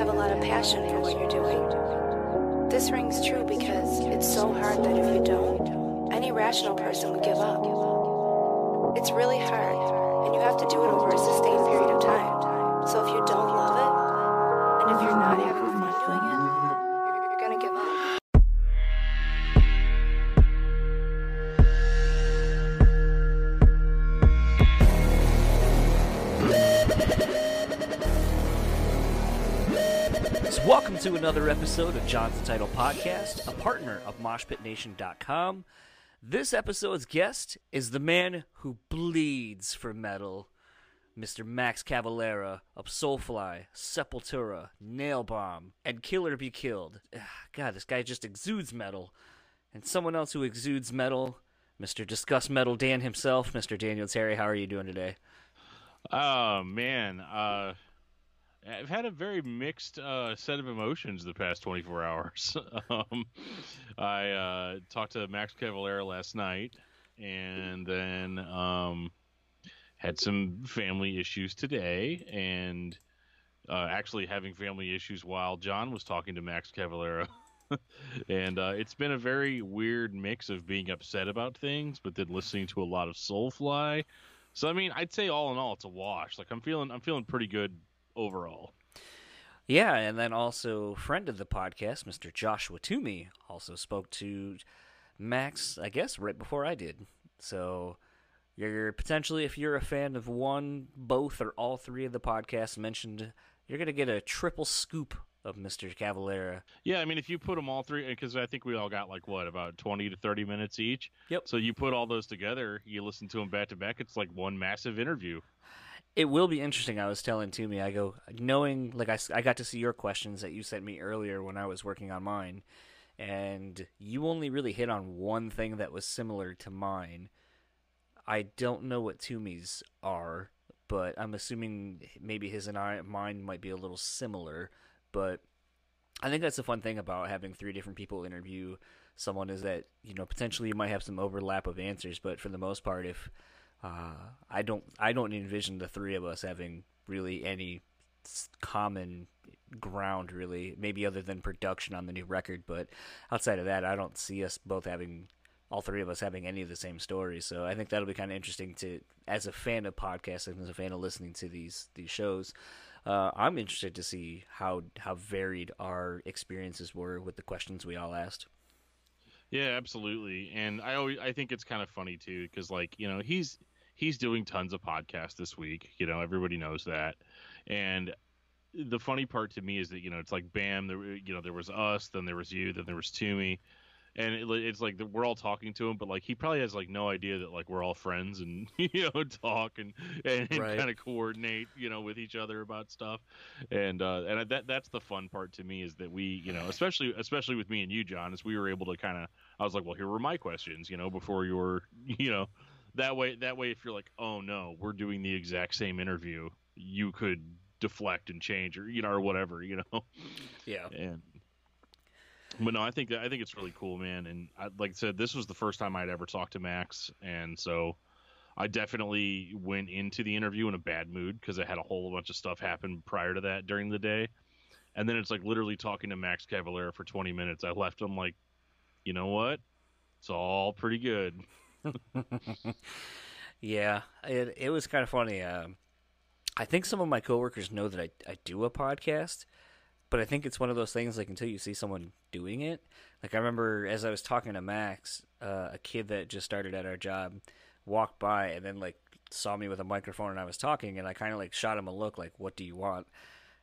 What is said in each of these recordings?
have a lot of passion for what you're doing. This rings true because it's so hard that if you don't, any rational person would give up. It's really hard, and you have to do it over a sustained period of time. So if you don't love it, and if you're not having fun doing it, another episode of John's Title Podcast, a partner of MoshPitNation.com. This episode's guest is the man who bleeds for metal, Mr. Max Cavalera of Soulfly, Sepultura, Nailbomb, and Killer Be Killed. Ah, God, this guy just exudes metal. And someone else who exudes metal, Mr. Discuss Metal Dan himself, Mr. Daniel Terry. How are you doing today? Oh man, uh, I've had a very mixed uh, set of emotions the past 24 hours. um, I uh, talked to Max Cavalera last night, and then um, had some family issues today, and uh, actually having family issues while John was talking to Max Cavalera. and uh, it's been a very weird mix of being upset about things, but then listening to a lot of Soulfly. So I mean, I'd say all in all, it's a wash. Like I'm feeling, I'm feeling pretty good overall. Yeah, and then also friend of the podcast, Mr. Joshua Toomey, also spoke to Max, I guess, right before I did. So you're potentially, if you're a fan of one, both, or all three of the podcasts mentioned, you're gonna get a triple scoop of Mr. Cavalera. Yeah, I mean, if you put them all three, because I think we all got like what about 20 to 30 minutes each. Yep. So you put all those together, you listen to them back to back. It's like one massive interview. It will be interesting. I was telling Toomey, I go knowing like I, I got to see your questions that you sent me earlier when I was working on mine, and you only really hit on one thing that was similar to mine. I don't know what Toomey's are, but I'm assuming maybe his and I mine might be a little similar. But I think that's the fun thing about having three different people interview someone is that you know potentially you might have some overlap of answers, but for the most part, if uh, I don't I don't envision the three of us having really any common ground really maybe other than production on the new record but outside of that I don't see us both having all three of us having any of the same stories so I think that'll be kind of interesting to as a fan of podcasts and as a fan of listening to these these shows uh, I'm interested to see how how varied our experiences were with the questions we all asked Yeah, absolutely. And I always I think it's kind of funny too because like you know he's he's doing tons of podcasts this week. You know everybody knows that. And the funny part to me is that you know it's like bam there you know there was us then there was you then there was Toomey. And it, it's like we're all talking to him, but like he probably has like no idea that like we're all friends and you know talk and and, and Right. kind of coordinate you know with each other about stuff, and uh, and that that's the fun part to me is that we you know especially especially with me and you John is we were able to kind of I was like, well, here were my questions, you know, before you were, you know, that way, that way, if you're like, oh no, we're doing the exact same interview, you could deflect and change or, you know, or whatever, you know, yeah and, but no, I think I think it's really cool, man. And I, like I said, this was the first time I'd ever talked to Max. And so I definitely went into the interview in a bad mood because I had a whole bunch of stuff happen prior to that during the day. And then it's like literally talking to Max Cavalera for 20 minutes. I left him like, you know what? It's all pretty good. Yeah, it it was kind of funny. Um, I think some of my coworkers know that I I do a podcast, but I think it's one of those things like until you see someone doing it. Like I remember as I was talking to Max, uh, a kid that just started at our job walked by and then like saw me with a microphone and I was talking and I kind of like shot him a look like what do you want?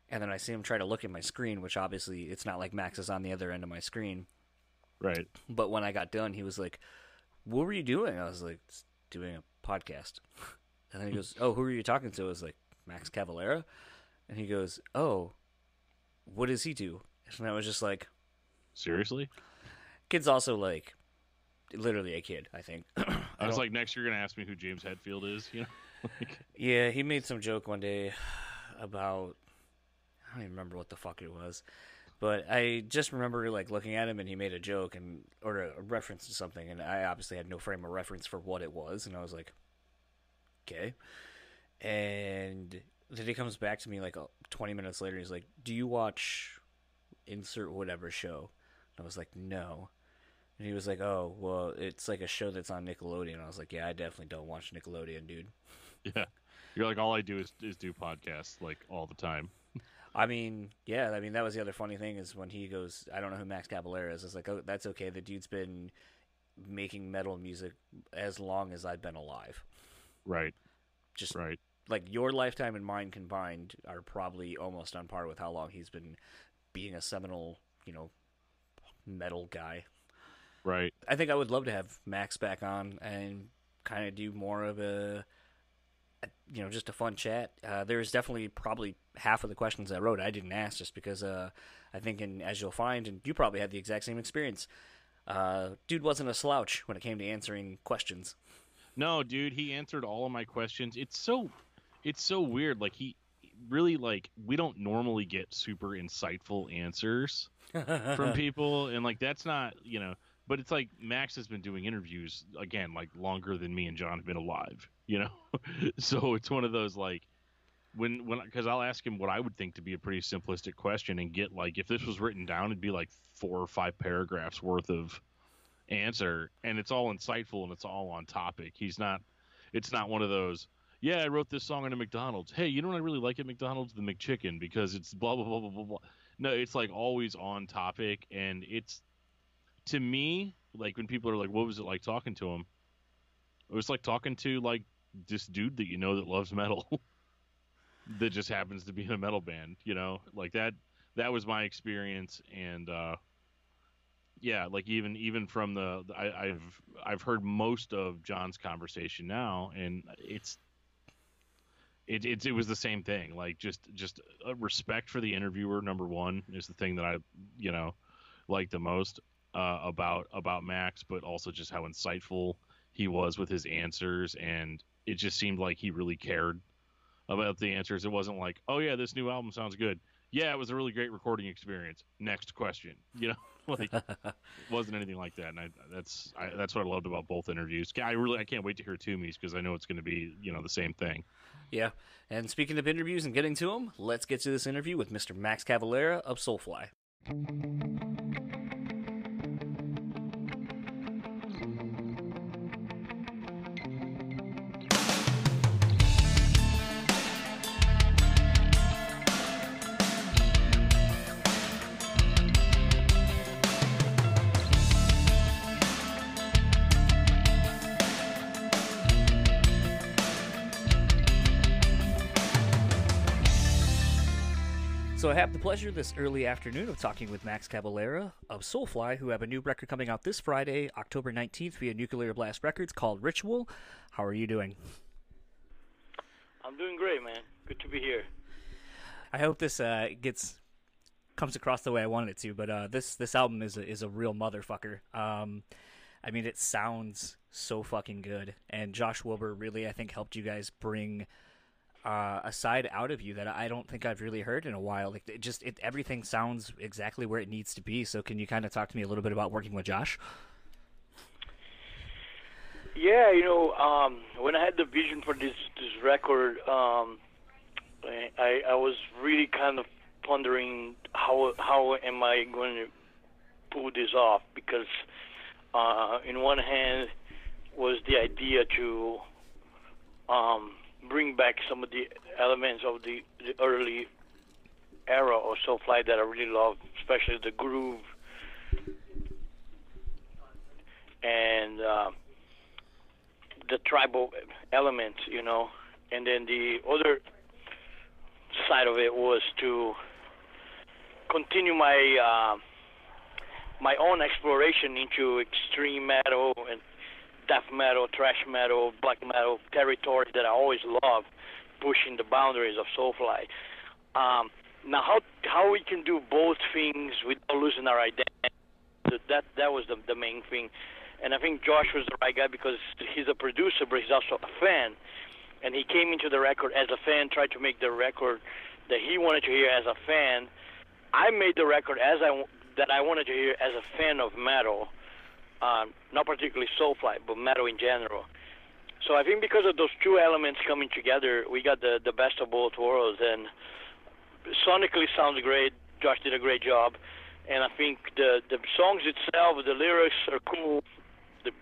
And then I see him try to look at my screen, which obviously it's not like Max is on the other end of my screen. Right. But when I got done, he was like, "What were you doing?" I was like, "Doing a podcast." And then he goes, "Oh, who are you talking to?" I was like, "Max Cavalera," and he goes, "Oh, what does he do?" And I was just like, Seriously? "Kid's also like, literally a kid, I think." I, was like, next you're going to ask me who James Hetfield is, you know? like, Yeah, he made some joke one day about I don't even remember what the fuck it was. But I just remember like looking at him and he made a joke and or a, reference to something and I obviously had no frame of reference for what it was and I was like, "Okay." And then he comes back to me like uh, 20 minutes later. He's like, "Do you watch insert whatever show?" And I was like, "No." And he was like, "Oh, well, it's like a show that's on Nickelodeon." I was like, "Yeah, I definitely don't watch Nickelodeon, dude." Yeah, you're like all I do is is do podcasts like all the time. I mean, yeah, I mean that was the other funny thing is when he goes, "I don't know who Max Cavalera is." It's like, "Oh, that's okay. The dude's been making metal music as long as I've been alive." Right. Just Right. like your lifetime and mine combined are probably almost on par with how long he's been being a seminal, you know, metal guy. Right. I think I would love to have Max back on and kind of do more of a, a you know, just a fun chat. Uh, there's definitely probably half of the questions I wrote I didn't ask just because uh, I think, and as you'll find, and you probably had the exact same experience. Uh, dude wasn't a slouch when it came to answering questions. No, dude, he answered all of my questions. It's so it's so weird. Like he really like we don't normally get super insightful answers from people and like that's not, you know, but it's like Max has been doing interviews again like longer than me and John have been alive, you know. so it's one of those like when when because I'll ask him what I would think to be a pretty simplistic question and get like if this was written down it'd be like four or five paragraphs worth of answer and it's all insightful and it's all on topic. He's not it's not one of those yeah, I wrote this song in a McDonald's. Hey, you know what I really like at McDonald's? The McChicken because it's blah blah blah blah blah blah. No, it's like always on topic and it's to me, like when people are like, What was it like talking to him? It was like talking to like this dude that you know that loves metal. that just happens to be in a metal band, you know? Like that that was my experience and uh yeah, like even even from the I, I've I've heard most of John's conversation now, and it's it, it it was the same thing. Like just just a respect for the interviewer. Number one is the thing that I you know like the most uh, about about Max, but also just how insightful he was with his answers, and it just seemed like he really cared about the answers. It wasn't like, oh yeah, this new album sounds good. Yeah, it was a really great recording experience. Next question, you know. like wasn't anything like that and I, that's I, that's what i loved about both interviews i really i can't wait to hear toomey's because i know it's going to be you know the same thing Yeah. And speaking of interviews and getting to them, let's get to this interview with Mr. Max Cavalera of Soulfly. Have the pleasure this early afternoon of talking with Max Cavalera of Soulfly, who have a new record coming out this Friday, October 19th via Nuclear Blast Records called Ritual. How are you doing? I'm doing great, man. Good to be here. I hope this uh, gets comes across the way I wanted it to, but uh, this this album is a, is a real motherfucker. Um, I mean, it sounds so fucking good, and Josh Wilbur really, I think, helped you guys bring uh, a side out of you that I don't think I've really heard in a while. Like, it just it everything sounds exactly where it needs to be. So, can you kind of talk to me a little bit about working with Josh? Yeah, you know, um, when I had the vision for this this record, um, I I was really kind of pondering how how am I going to pull this off because uh, in one hand was the idea to um, bring back some of the elements of the, the early era of Soulfly that I really love, especially the groove and uh, the tribal elements, you know. And then the other side of it was to continue my uh, my own exploration into extreme metal and death metal, thrash metal, black metal territory that I always love, pushing the boundaries of Soulfly. Um, now, how how we can do both things without losing our identity? That that was the the main thing, and I think Josh was the right guy because he's a producer, but he's also a fan, and he came into the record as a fan, tried to make the record that he wanted to hear as a fan. I made the record as I that I wanted to hear as a fan of metal um, not particularly Soulfly, but metal in general. so I think because of those two elements coming together, we got the the best of both worlds, and sonically sounds great. Josh did a great job, and I think the the songs itself, the lyrics are cool.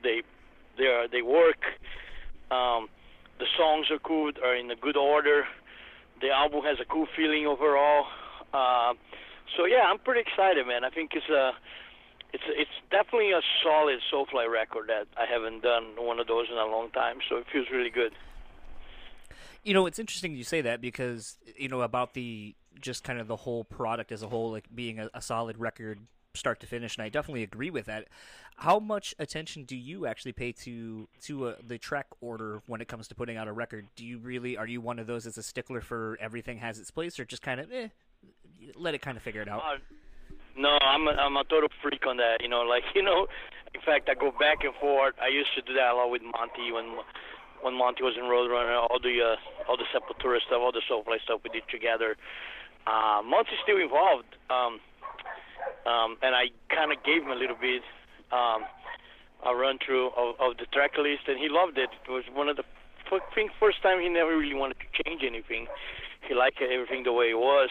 They they are they work. Um, the songs are cool, are in a good order. The album has a cool feeling overall. Uh, so yeah, I'm pretty excited, man. I think it's a it's it's definitely a solid Soulfly record that I haven't done one of those in a long time. So it feels really good. You know, it's interesting you say that because you know about the just kind of the whole product as a whole, like being a, a solid record start to finish, and I definitely agree with that. How much attention do you actually pay to to uh, the track order when it comes to putting out a record? Do you really are you one of those that's a stickler for everything has its place, or just kind of eh, let it kind of figure it out? Uh, no, I'm a, I'm a total freak on that. You know, like you know, in fact, I go back and forth. I used to do that a lot with Monty when when Monty was in Roadrunner. All the uh, all the Sepultura stuff, all the Soulfly stuff we did together. Uh, Monty's still involved, um, um, and I kind of gave him a little bit um, a run through of, of the track list, and he loved it. It was one of the think first time he never really wanted to change anything. He liked everything the way it was.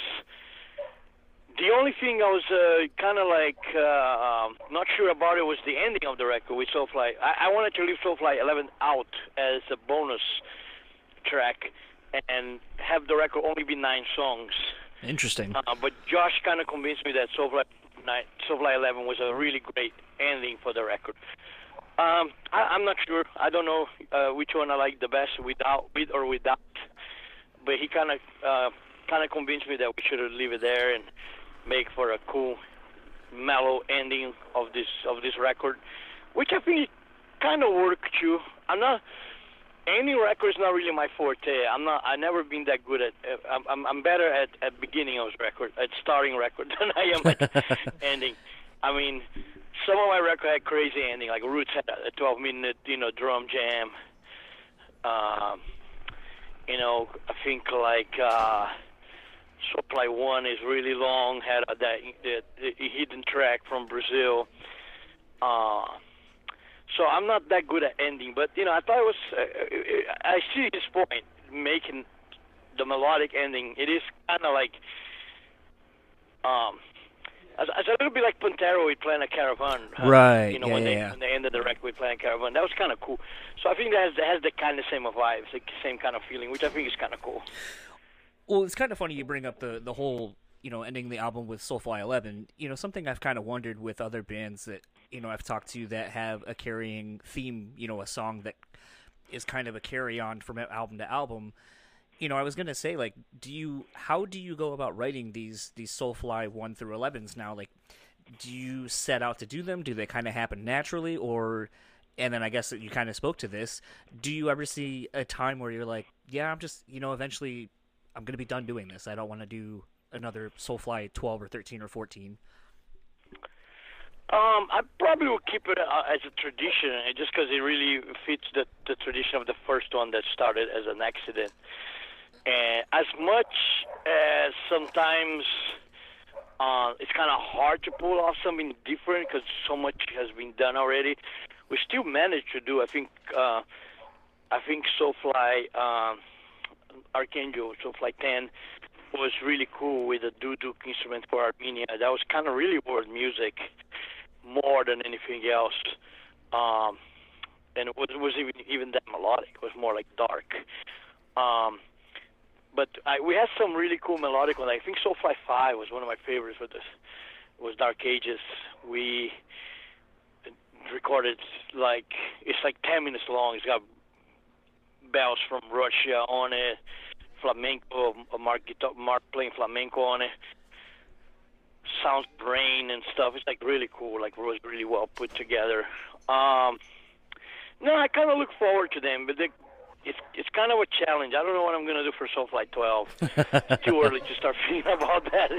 The only thing I was uh, kind of like uh, um, not sure about it was the ending of the record with Soulfly. I, I wanted to leave Soulfly 11 out as a bonus track and have the record only be nine songs. Interesting. Uh, but Josh kind of convinced me that Soulfly, nine, Soulfly 11 was a really great ending for the record. Um, I, I'm not sure. I don't know uh, which one I like the best, without, with or without. But he kind of uh, kind of convinced me that we should leave it there and make for a cool, mellow ending of this of this record, which I think kind of worked too. I'm not any record is not really my forte. I'm not. I never been that good at. I'm. I'm, I'm better at at beginning of record, at starting record than I am at ending. I mean, some of my record had crazy ending. Like Roots had a 12 minute, you know, drum jam. Um, you know, I think like uh, Soulfly One is really long. Had a, that the, the hidden track from Brazil. Uh, so I'm not that good at ending, but you know, I thought it was. Uh, I see his point, making the melodic ending. It is kind of like, um, it's a little bit like Pantera with Planet Caravan. Uh, right. You know, yeah, when yeah, they when they ended the record with Planet Caravan, that was kind of cool. So I think that has, that has the kind of same vibes, the same kind of feeling, which I think is kind of cool. Well, it's kind of funny you bring up the the whole you know ending the album with Soulfly Eleven. You know, something I've kind of wondered with other bands that you know I've talked to that have a carrying theme. You know, a song that is kind of a carry on from album to album. You know, I was gonna say like, do you how do you go about writing these these Soulfly one through elevens now? Like, do you set out to do them? Do they kind of happen naturally, or and then I guess that you kind of spoke to this. Do you ever see a time where you're like, yeah, I'm just you know eventually I'm gonna be done doing this. I don't want to do another Soulfly 12 or 13 or 14. Um, I probably will keep it uh, as a tradition, uh, just because it really fits the the tradition of the first one that started as an accident. And as much as sometimes uh, it's kind of hard to pull off something different because so much has been done already, we still managed to do. I think uh, I think Soulfly uh, Archangel, Soulfly 10 was really cool with the duduk instrument for Armenia. That was kind of really world music more than anything else. Um, and it was, was even even that melodic. It was more like dark. Um, but I, we had some really cool melodic ones. I think Soulfly 5 was one of my favorites with this. It was Dark Ages. We recorded like it's like 10 minutes long. It's got bells from Russia on it flamenco, Mark guitar, Marc playing flamenco on it. Sounds brain and stuff. It's like really cool. Like was really well put together. Um, no, I kind of look forward to them, but they, it's it's kind of a challenge. I don't know what I'm gonna do for Soulfly 12. it's too early to start thinking about that.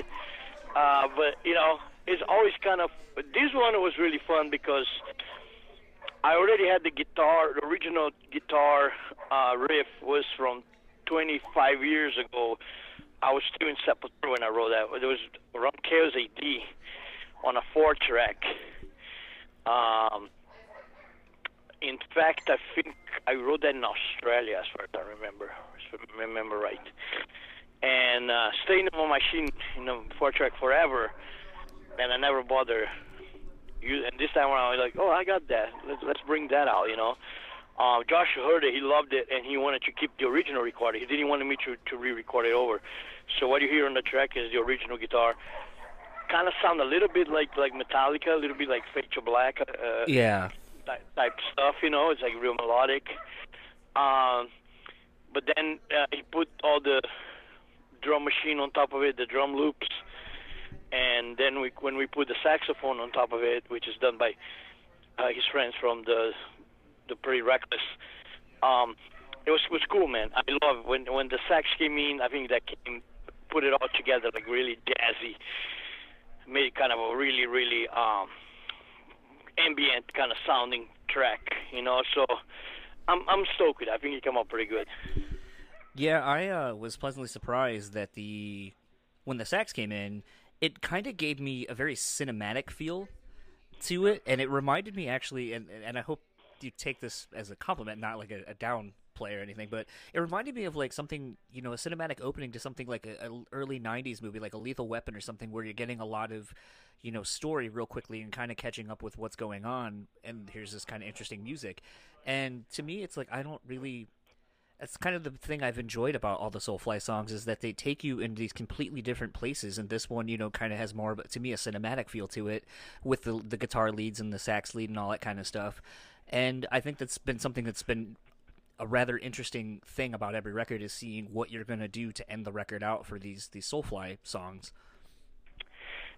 Uh, but you know, it's always kind of. This one was really fun because I already had the guitar. The original guitar uh, riff was from 25 years ago, I was still in Sepultura when I wrote that. It was around Chaos AD on a four track. Um, in fact, I think I wrote that in Australia, as far as I remember, if I remember right. And uh, staying on my machine, you know, four track forever, and I never bother. You and this time around, I was like, oh, I got that. Let's let's bring that out, you know. Uh, Josh heard it, he loved it, and he wanted to keep the original recording. He didn't want me to to re-record it over. So what you hear on the track is the original guitar. Kind of sound a little bit like like Metallica, a little bit like Fade to Black. Uh, Yeah. type, type stuff, you know. It's like real melodic. Um, but then uh, he put all the drum machine on top of it, the drum loops, and then we when we put the saxophone on top of it, which is done by uh, his friends from the the Pretty Reckless. Um, it was was cool, man. I love when when the sax came in. I think that came put it all together like really jazzy, made kind of a really really um ambient kind of sounding track, you know. So I'm I'm stoked with it. I think it came out pretty good. Yeah, I uh, was pleasantly surprised that the when the sax came in, it kind of gave me a very cinematic feel to it, and it reminded me actually, and and I hope you take this as a compliment, not like a, a down play or anything, but it reminded me of like something, you know, a cinematic opening to something like a, a early '90s movie, like a Lethal Weapon or something, where you're getting a lot of, you know, story real quickly and kind of catching up with what's going on, and here's this kind of interesting music, and to me, it's like I don't really that's kind of the thing I've enjoyed about all the Soulfly songs is that they take you in these completely different places, and this one, you know, kind of has more, but to me, a cinematic feel to it, with the the guitar leads and the sax lead and all that kind of stuff. And I think that's been something that's been a rather interesting thing about every record is seeing what you're going to do to end the record out for these these Soulfly songs.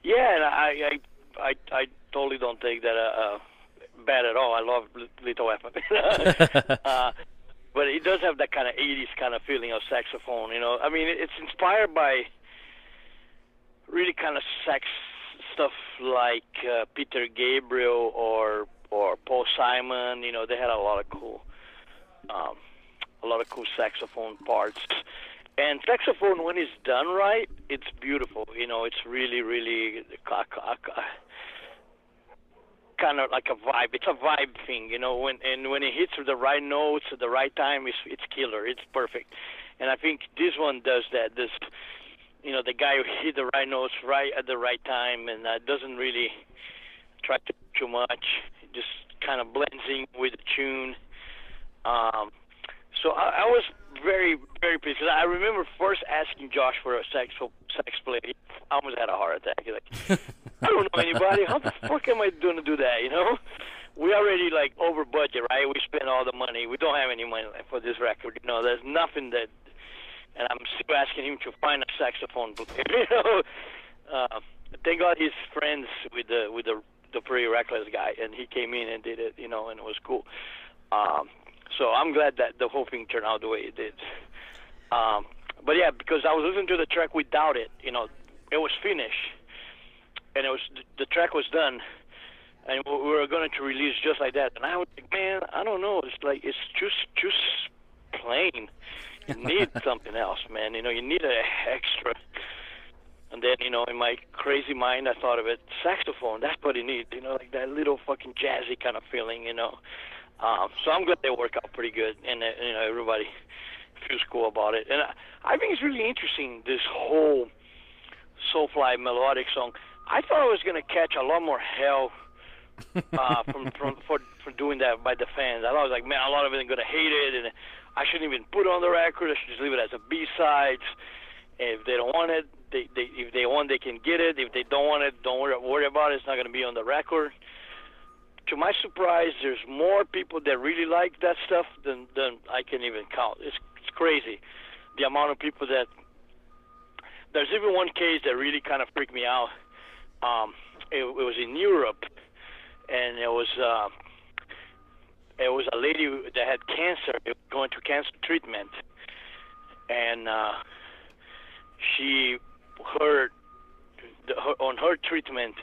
Yeah, and I I I, I totally don't take that uh, uh, bad at all. I love Little Weapon. uh, but it does have that kind of 80s kind of feeling of saxophone, you know. I mean, it's inspired by really kind of sax stuff like uh, Peter Gabriel or or Paul Simon, you know, they had a lot of cool um, a lot of cool saxophone parts. And saxophone, when it's done right, it's beautiful. You know, it's really, really kind of like a vibe. It's a vibe thing, you know. When and when it hits with the right notes at the right time, it's it's killer. It's perfect. And I think this one does that. This, you know, the guy who hit the right notes right at the right time and uh, doesn't really try to too much. Just kind of blends in with the tune. Um, so I, I was very, very pleased. Cause I remember first asking Josh for a sax sax player. I almost had a heart attack. He's like, I don't know anybody. How the fuck am I going to do that? You know, we already like over budget, right? We spent all the money. We don't have any money for this record. You know, there's nothing that, and I'm still asking him to find a saxophone player. You know, uh, thank God he's friends with the with the the pretty reckless guy, and he came in and did it. You know, and it was cool. Um, so I'm glad that the whole thing turned out the way it did. Um, but yeah, because I was listening to the track without it, you know, it was finished, and it was the track was done, and we were going to release just like that. And I was like, man, I don't know. It's like it's just just plain. You need something else, man. You know, you need an extra. And then, you know, in my crazy mind, I thought of it, saxophone. That's what you need. You know, like that little fucking jazzy kind of feeling. You know. Um, so I'm glad they work out pretty good, and uh, you know everybody feels cool about it. And I, I think it's really interesting this whole Soulfly melodic song. I thought I was gonna catch a lot more hell uh, from from for for doing that by the fans. I thought I was like, man, a lot of them are gonna hate it, and I shouldn't even put it on the record. I should just leave it as a B sides. If they don't want it, they, they if they want, they can get it. If they don't want it, don't worry, worry about it. It's not gonna be on the record to my surprise, there's more people that really like that stuff than than I can even count. It's it's crazy, the amount of people that. There's even one case that really kind of freaked me out. Um, it, it was in Europe, and it was uh, it was a lady that had cancer going to cancer treatment, and uh, she heard the, her, on her treatment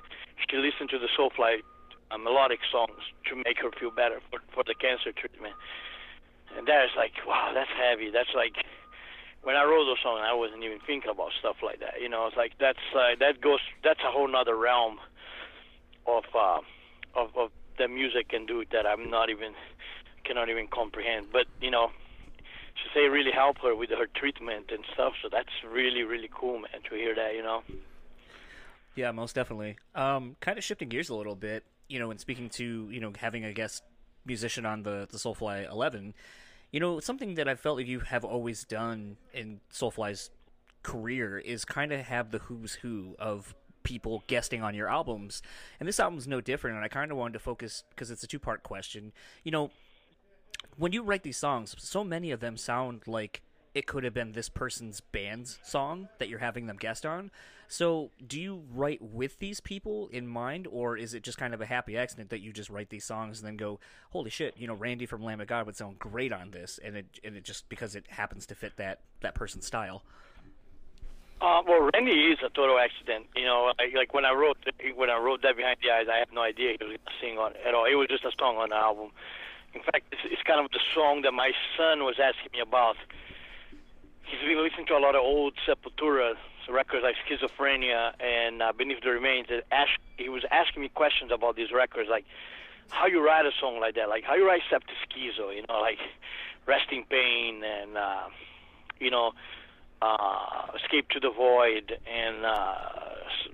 she listened to the Soulfly uh, melodic songs to make her feel better for for the cancer treatment. And that is like, wow, that's heavy. That's like when I wrote those songs, I wasn't even thinking about stuff like that. You know, it's like that's uh, that goes that's a whole nother realm of uh, of of the music can do that I'm not even cannot even comprehend. But you know, she say really helped her with her treatment and stuff. So that's really really cool, man, to hear that. You know. Yeah, most definitely. Um, kind of shifting gears a little bit, you know, and speaking to you know having a guest musician on the the Soulfly Eleven, you know, something that I felt like you have always done in Soulfly's career is kind of have the who's who of people guesting on your albums, and this album's no different. And I kind of wanted to focus because it's a two part question. You know, when you write these songs, so many of them sound like it could have been this person's band's song that you're having them guest on. So, do you write with these people in mind, or is it just kind of a happy accident that you just write these songs and then go, "Holy shit!" You know, Randy from Lamb of God would sound great on this, and it and it just because it happens to fit that that person's style. Uh, well, Randy is a total accident. You know, I, like when I wrote when I wrote that behind the eyes, I had no idea he was going to sing on it at all. It was just a song on the album. In fact, it's, it's kind of the song that my son was asking me about. He's been listening to a lot of old Sepultura records like Schizophrenia and uh, Beneath the Remains. And ask, he was asking me questions about these records, like how you write a song like that, like how you write Septischizo, you know, like Rest in Pain and uh, you know uh, Escape to the Void and uh,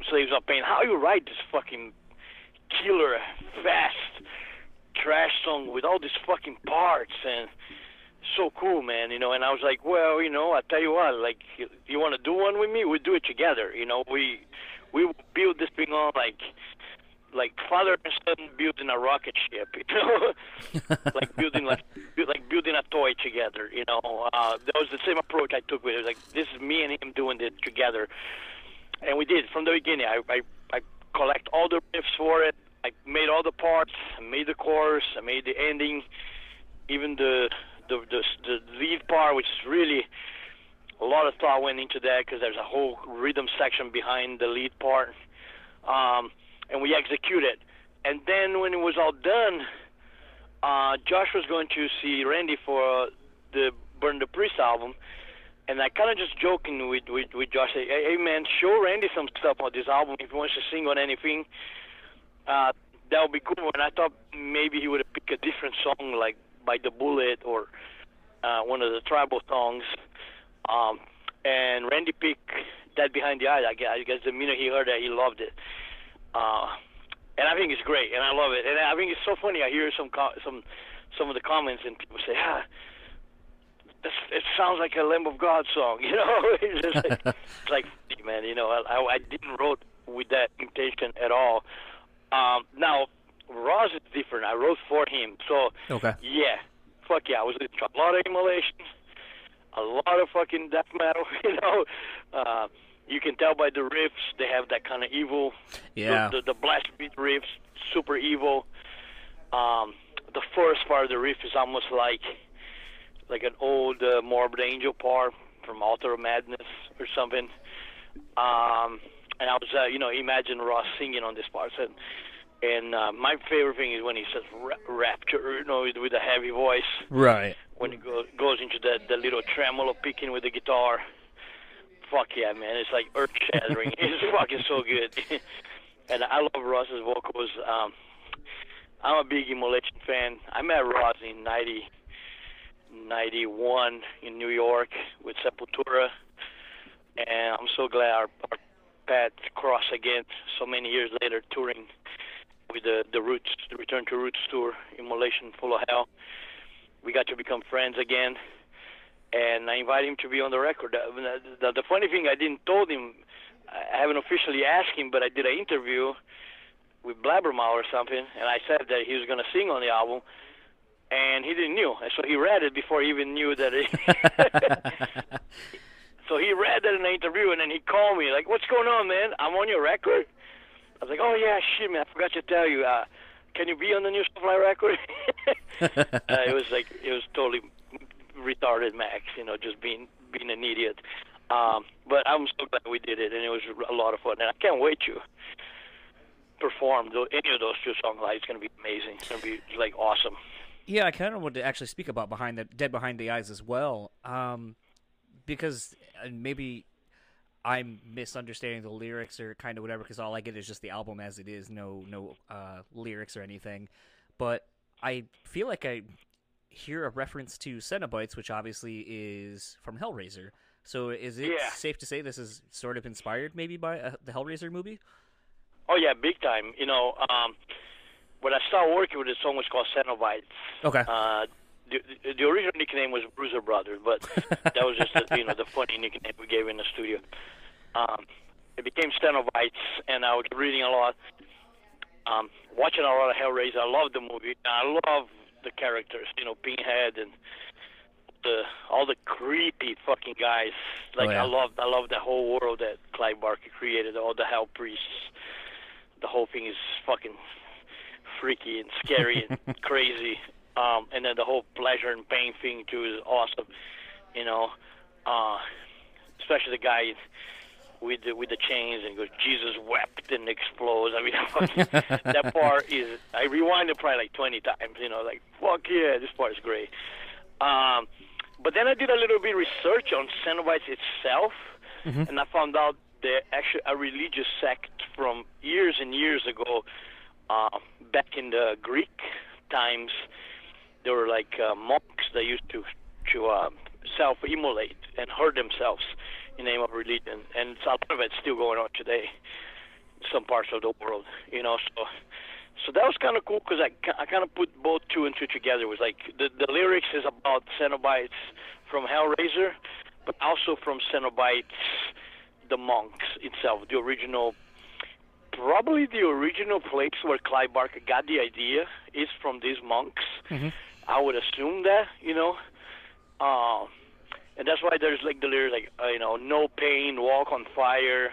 Slaves of Pain. How you write this fucking killer, fast trash song with all these fucking parts and so cool, man. You know, and I was like, well, you know, I tell you what, like, you, you want to do one with me? We do it together. You know, we we build this thing on like like father and son building a rocket ship, you know, like building like like building a toy together. You know, uh, that was the same approach I took with it. Like this is me and him doing it together, and we did from the beginning. I I, I collect all the riffs for it. I made all the parts. I made the chorus. I made the ending, even the the the, the lead part, which is really a lot of thought went into that because there's a whole rhythm section behind the lead part. Um, and we executed. And then when it was all done, uh, Josh was going to see Randy for the Burn the Priest album, and I kind of just joking with with, with Josh, hey, hey man, show Randy some stuff on this album if he wants to sing on anything. Uh, that would be cool. And I thought maybe he would pick a different song like Bite the Bullet or uh, one of the tribal songs. Um, and Randy picked that behind the eyes. I guess, I guess the minute he heard that, he loved it. Uh, and I think it's great, and I love it. And I think it's so funny. I hear some co- some some of the comments, and people say, "Ah, this, it sounds like a Lamb of God song," you know. it's like, it's like, man, you know, I, I didn't wrote with that intention at all. Um, now, Ross is different. I wrote for him, so Okay. yeah, fuck yeah, I was listening to a lot of immolations, a lot of fucking death metal, you know. Uh, you can tell by the riffs they have that kind of evil. Yeah. The, the, the blast beat riffs, super evil. Um, the first part of the riff is almost like like an old uh, Morbid Angel part from Altar of Madness or something. Um, and I was, uh, you know, imagine Ross singing on this part. And, and uh, my favorite thing is when he says rapture, you know, with, a heavy voice Right. when he go, goes into the the little tremolo picking with the guitar. Fuck yeah, man! It's like earth shattering. it's fucking so good. and I love Ross's vocals. Um, I'm a big Immolation fan. I met Ross in '90, '91 in New York with Sepultura, and I'm so glad our, our paths cross again so many years later, touring with the the Roots, the Return to Roots tour, Immolation Full of Hell we got to become friends again, and I invited him to be on the record. Uh, the, the, the funny thing, I didn't told him, I haven't officially asked him, but I did an interview with Blabbermouth or something, and I said that he was going to sing on the album, and he didn't knew, and so he read it before he even knew that. It so he read that in the interview, and then he called me like, "What's going on, man? I'm on your record." I was like, "Oh yeah, shit, man, I forgot to tell you." Uh, can you be on the new Soulfly record? uh, it was like it was totally retarded, Max. You know, just being being an idiot. Um, but I'm so glad we did it, and it was a lot of fun. And I can't wait to perform any of those two songs live. It's going to be amazing. It's going to be like awesome. Yeah, I kind of wanted to actually speak about behind the Dead Behind the Eyes as well, um, because maybe I'm misunderstanding the lyrics or kind of whatever. Because all I get is just the album as it is, no no uh, lyrics or anything. But I feel like I hear a reference to Cenobites, which obviously is from Hellraiser. So is it Yeah. safe to say this is sort of inspired maybe by uh, the Hellraiser movie? Oh yeah, big time. You know, um, when I started working with this song was called Cenobites. Okay. Uh, the, the original nickname was Bruiser Brothers, but that was just the, you know the funny nickname we gave in the studio. Um, it became Cenobites, and I was reading a lot, um, watching a lot of Hellraiser. I love the movie. I love the characters, you know, Pinhead and the all the creepy fucking guys. Like Oh, yeah. I love I love the whole world that Clive Barker created. All the hell priests. The whole thing is fucking freaky and scary and crazy. Um, and then the whole pleasure and pain thing too is awesome. You know, uh, especially the guy with the with the chains and goes Jesus wept and explodes. I mean, that part is I rewind it probably like 20 times. You know, like fuck yeah, this part is great. Um, but then I did a little bit research on Cenobites itself, and I found out they're actually a religious sect from years and years ago, uh, back in the Greek times. There were like uh, monks that used to to uh, self-immolate and hurt themselves in the name of religion, and a lot of it's still going on today. in Some parts of the world, you know. So, so that was kind of cool because I, I kind of put both two and two together. It was like the the lyrics is about Cenobites from Hellraiser, but also from Cenobites, the monks itself, the original. Probably the original place where Clive Barker got the idea is from these monks. I would assume that, you know. Um, and that's why there's like the lyrics like uh, you know, no pain, walk on fire,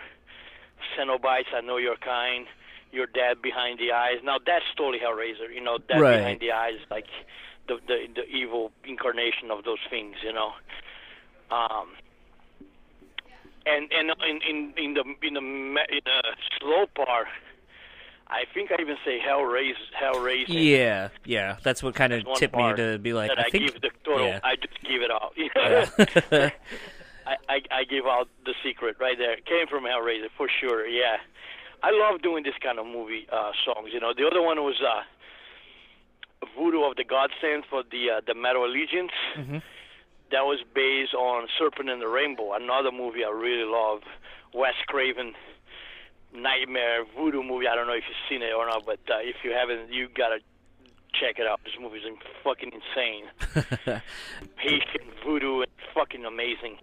Cenobites, I know your kind, you're dead behind the eyes. Now that's totally Hellraiser, you know, dead Right. behind the eyes, like the, the the evil incarnation of those things, you know. Um, and and in in in the in the in the slow part, I think I even say hell raise hell raising. Yeah, yeah. That's what kind of tipped me to be like, I I, think. give the total. yeah. I just give it out. Yeah. I, I I give out the secret right there. Came from Hellraiser for sure. Yeah, I love doing this kind of movie uh, songs. You know, the other one was uh, Voodoo of the Godsend for the uh, the Metal Allegiance. Mm-hmm. That was based on Serpent and the Rainbow, another movie I really love. Wes Craven nightmare voodoo movie. I don't know if you've seen it or not, but uh, if you haven't, you gotta check it out. This movie's fucking insane. Haitian voodoo and fucking amazing.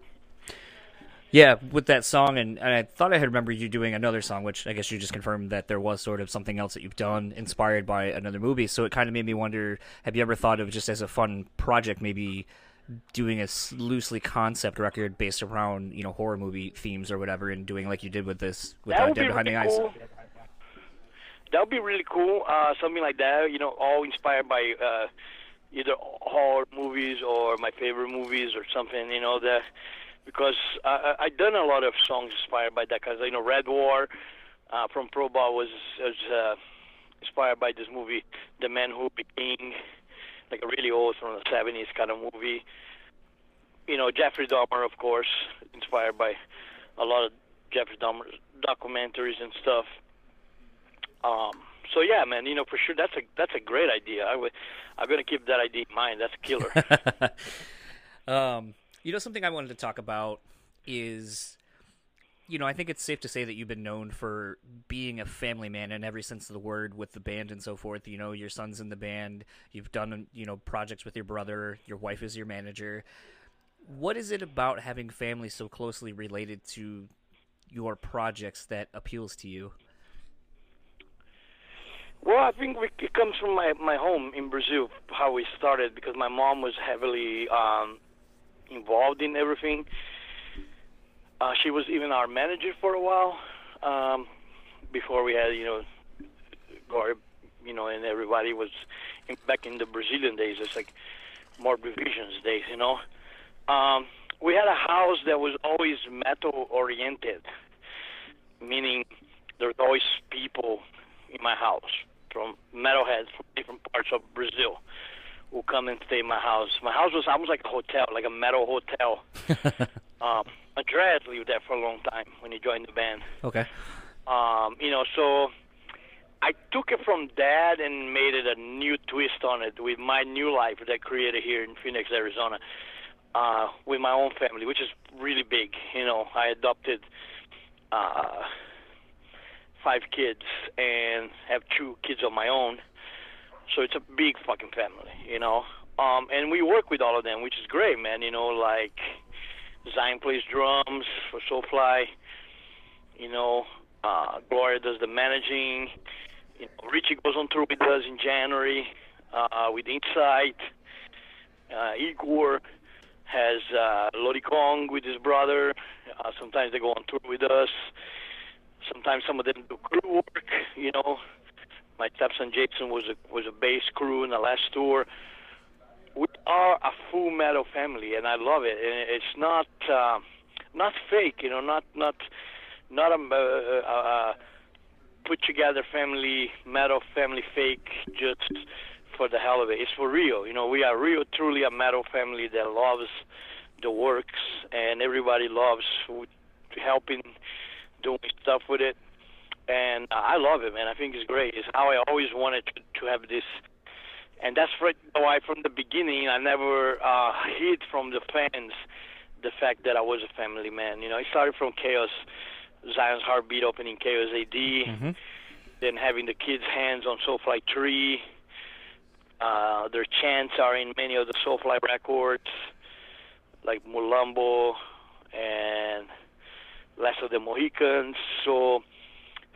Yeah, with that song, and, and I thought I had remembered you doing another song, which I guess you just confirmed that there was sort of something else that you've done inspired by another movie. So it kind of made me wonder: Have you ever thought of just as a fun project, maybe doing a loosely concept record based around you know horror movie themes or whatever, and doing like you did with this with that uh, Dead Behind really the Eyes? That would be really cool. Uh, something like that, you know, all inspired by uh, either horror movies or my favorite movies or something, you know, that because I, I I done a lot of songs inspired by that. Because you know, Red War uh, from Pro Ball was was uh, inspired by this movie, The Man Who Became, like a really old from the '70s kind of movie. You know, Jeffrey Dahmer, of course, inspired by a lot of Jeffrey Dahmer documentaries and stuff. Um, so yeah, man, you know for sure that's a that's a great idea. I would, I'm gonna keep that idea in mind. That's killer. Um, you know, something I wanted to talk about is, you know, I think it's safe to say that you've been known for being a family man in every sense of the word with the band and so forth. You know, your son's in the band, you've done, you know, projects with your brother, your wife is your manager. What is it about having family so closely related to your projects that appeals to you? well, I think it comes from my my home in Brazil, how we started, because my mom was heavily um, involved in everything. Uh, she was even our manager for a while um, before we had, you know, Gore, you know, and everybody was in, back in the Brazilian days. It's like Morbid Visions days, you know. Um, we had a house that was always metal oriented, meaning there was always people in my house from metalheads from different parts of Brazil who come and stay in my house. My house was almost like a hotel, like a metal hotel. um, Andreas lived there for a long time when he joined the band. Okay. Um, you know, so I took it from that and made it a new twist on it with my new life that I created here in Phoenix, Arizona, uh, with my own family, which is really big. You know, I adopted uh, five kids and have two kids of my own, so it's a big fucking family. You know, um, and we work with all of them, which is great, man. You know, like Zyon plays drums for Soulfly. You know, uh, Gloria does the managing. You know, Richie goes on tour with us in January uh, with Incite. Uh, Igor has uh, Lody Kong with his brother. Uh, sometimes they go on tour with us. Sometimes some of them do crew work. You know, my stepson Jason was a was a bass crew in the last tour. We are a full metal family, and I love it. And it's not uh, not fake. You know, not not not a, a, a put together family metal family fake just for the hell of it. It's for real. You know, we are real, truly a metal family that loves the works, and everybody loves helping, doing stuff with it. And I love it, man. I think it's great. It's how I always wanted to, to have this. And that's why from the beginning I never uh, hid from the fans the fact that I was a family man. You know, it started from Chaos Zyon's Heartbeat opening Chaos AD, Mm-hmm. then having the kids' hands on Soulfly 3. Uh, their chants are in many of the Soulfly records, like Mulambo and Last of the Mohicans. So,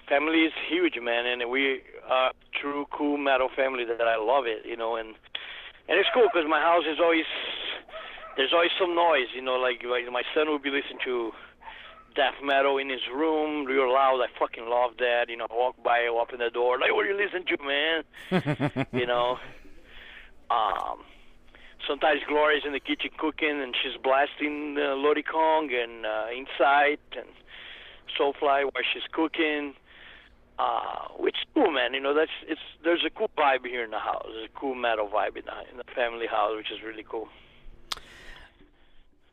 family is huge, man, and we are true cool metal family that I love it, you know, and and it's cool because my house is always there's always some noise, you know, like, like my son will be listening to death metal in his room, real loud. I fucking love that. You know, walk by, open the door, like, what are you listening to, man? you know. Um, sometimes Gloria's in the kitchen cooking, and she's blasting uh, Lody Kong and uh, Incite and Soulfly while she's cooking. Uh, which cool, man. You know, that's it's. There's a cool vibe here in the house. There's a cool metal vibe in the in the family house, which is really cool.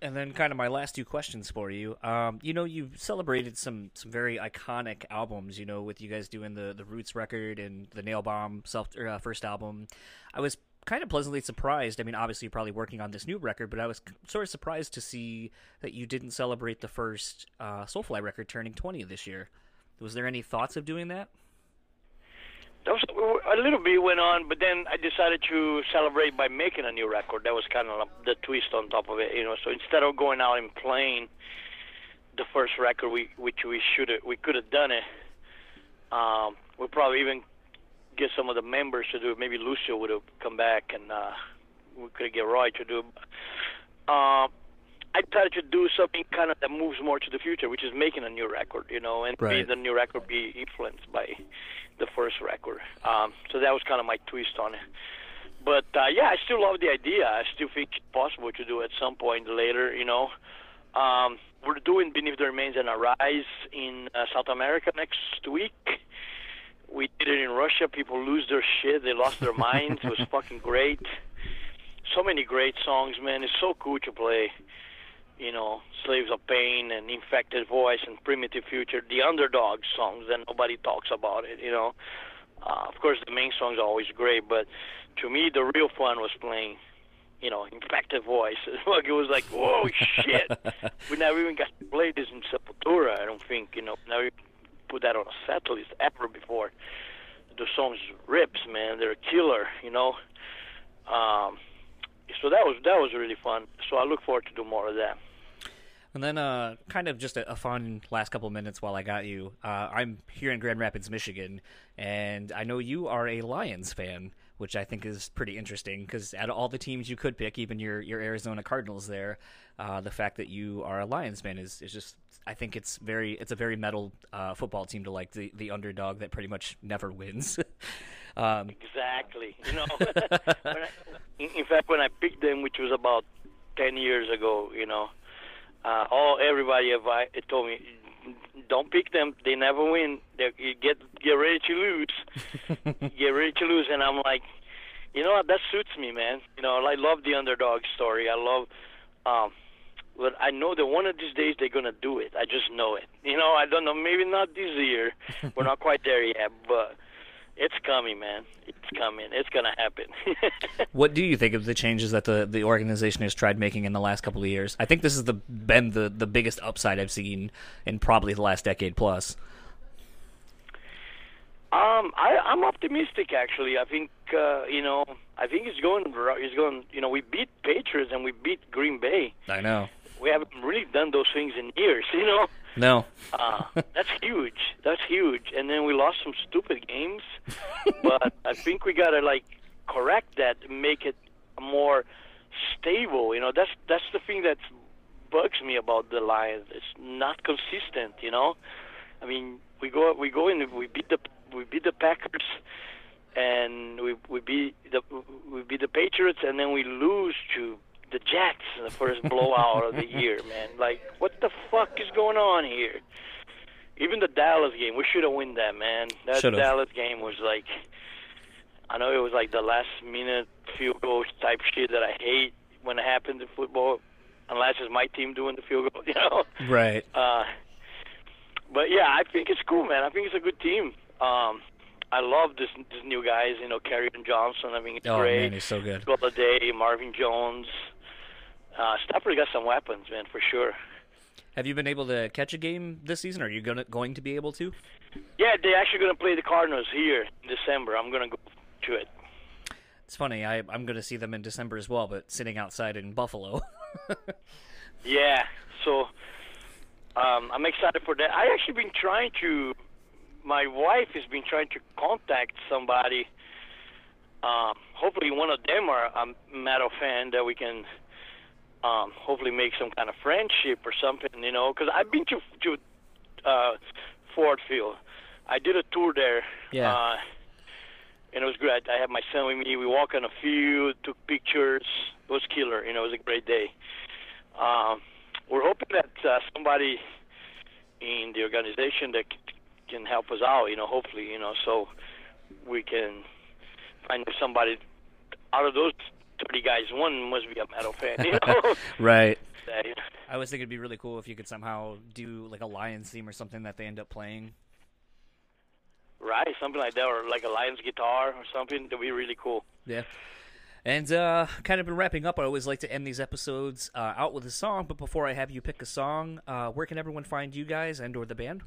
And then, kind of my last two questions for you. Um, you know, you celebrated some some very iconic albums. You know, with you guys doing the the Roots record and the Nailbomb self or, uh, first album. I was kind of pleasantly surprised. I mean, obviously, you're probably working on this new record, but I was sort of surprised to see that you didn't celebrate the first uh, Soulfly record turning 20 this year. Was there any thoughts of doing that? A little bit went on, but then I decided to celebrate by making a new record. That was kind of the twist on top of it, you know. So instead of going out and playing the first record, we which we should have, we could have done it. Um, we probably even get some of the members to do it. Maybe Lucio would have come back, and uh, we could get Roy to do. It. Uh, I decided to do something kind of that moves more to the future, which is making a new record, you know, and Right. be the new record be influenced by the first record. Um, so that was kind of my twist on it. But uh, yeah, I still love the idea. I still think it's possible to do at some point later, you know. Um, we're doing Beneath the Remains and Arise in uh, South America next week. We did it in Russia. People lose their shit. They lost their minds. it was fucking great. So many great songs, man. It's so cool to play you know, Slaves of Pain and Infected Voice and Primitive Future, the underdog songs that nobody talks about it, you know. Uh, of course, the main songs are always great, but to me, the real fun was playing, you know, Infected Voice. Like, it was like, whoa, shit. we never even got to play this in Sepultura, I don't think, you know, never put that on a set list ever before. The songs rips, man. They're a killer, you know. Um, so that was that was really fun. So I look forward to do more of that. And then, uh, kind of just a, a fun last couple minutes while I got you. Uh, I'm here in Grand Rapids, Michigan, and I know you are a Lions fan, which I think is pretty interesting because out of all the teams you could pick, even your your Arizona Cardinals, there, uh, the fact that you are a Lions fan is, is just I think it's very it's a very metal uh, football team to like the the underdog that pretty much never wins. um, Exactly. You know, I, in, in fact, when I picked them, which was about ten years ago, you know, uh, all everybody advi- told me, don't pick them. They never win. They you get get ready to lose. get ready to lose. And I'm like, you know what? That suits me, man. You know, I love the underdog story. I love. Um, but I know that one of these days they're gonna do it. I just know it. You know, I don't know. Maybe not this year. We're not quite there yet, but it's coming, man. It's coming. It's gonna happen. what do you think of the changes that the, the organization has tried making in the last couple of years? I think this has the been the, the biggest upside I've seen in probably the last decade plus. Um, I, I'm optimistic actually. I think uh, you know, I think it's going. It's going. You know, we beat Patriots and we beat Green Bay. I know. We haven't really done those things in years. You know. No. uh, that's huge. That's huge. And then we lost some stupid games, but I think we gotta like correct that, and make it more stable. You know, that's that's the thing that bugs me about the Lions. It's not consistent. You know, I mean, we go we go in we beat the we beat the Packers and we we beat the we beat the Patriots and then we lose to the Jets in the first blowout of the year, man. Like, what the fuck is going on here? Even the Dallas game, we should have won that, man. That Should've. Dallas game was like, I know it was like the last minute field goal type shit that I hate when it happens in football, unless it's my team doing the field goal, you know. Right. Uh, but yeah, I think it's cool, man. I think it's a good team. Um, I love this this new guys, you know, Kerryon Johnson. I mean, it's Oh great. man, he's so good. Golladay, Marvin Jones. Uh, Stafford got some weapons, man, for sure. Have you been able to catch a game this season? Are you gonna going to be able to? Yeah, they're actually going to play the Cardinals here in December. I'm going to go to it. It's funny. I I'm gonna see them in December as well, but sitting outside in Buffalo. Yeah, so um, I'm excited for that. I actually been trying to. My wife has been trying to contact somebody. Um, hopefully, one of them are a Metal fan that we can um, hopefully make some kind of friendship or something. You know, because I've been to to uh, Ford Field. I did a tour there. Yeah. Uh, and it was great. I had my son with me. We walked on a field, took pictures. It was killer. You know, it was a great day. Um, we're hoping that uh, somebody in the organization that can help us out. You know, hopefully, you know, so we can find somebody out of those 30 guys. One must be a metal fan. You know, right. I always think it'd be really cool if you could somehow do like a Lions theme or something that they end up playing. right? Something like that, or like a Lions guitar or something. That'd be really cool. Yeah. And uh, kind of been wrapping up. I always like to end these episodes uh, out with a song. But before I have you pick a song, uh, where can everyone find you guys and or the band?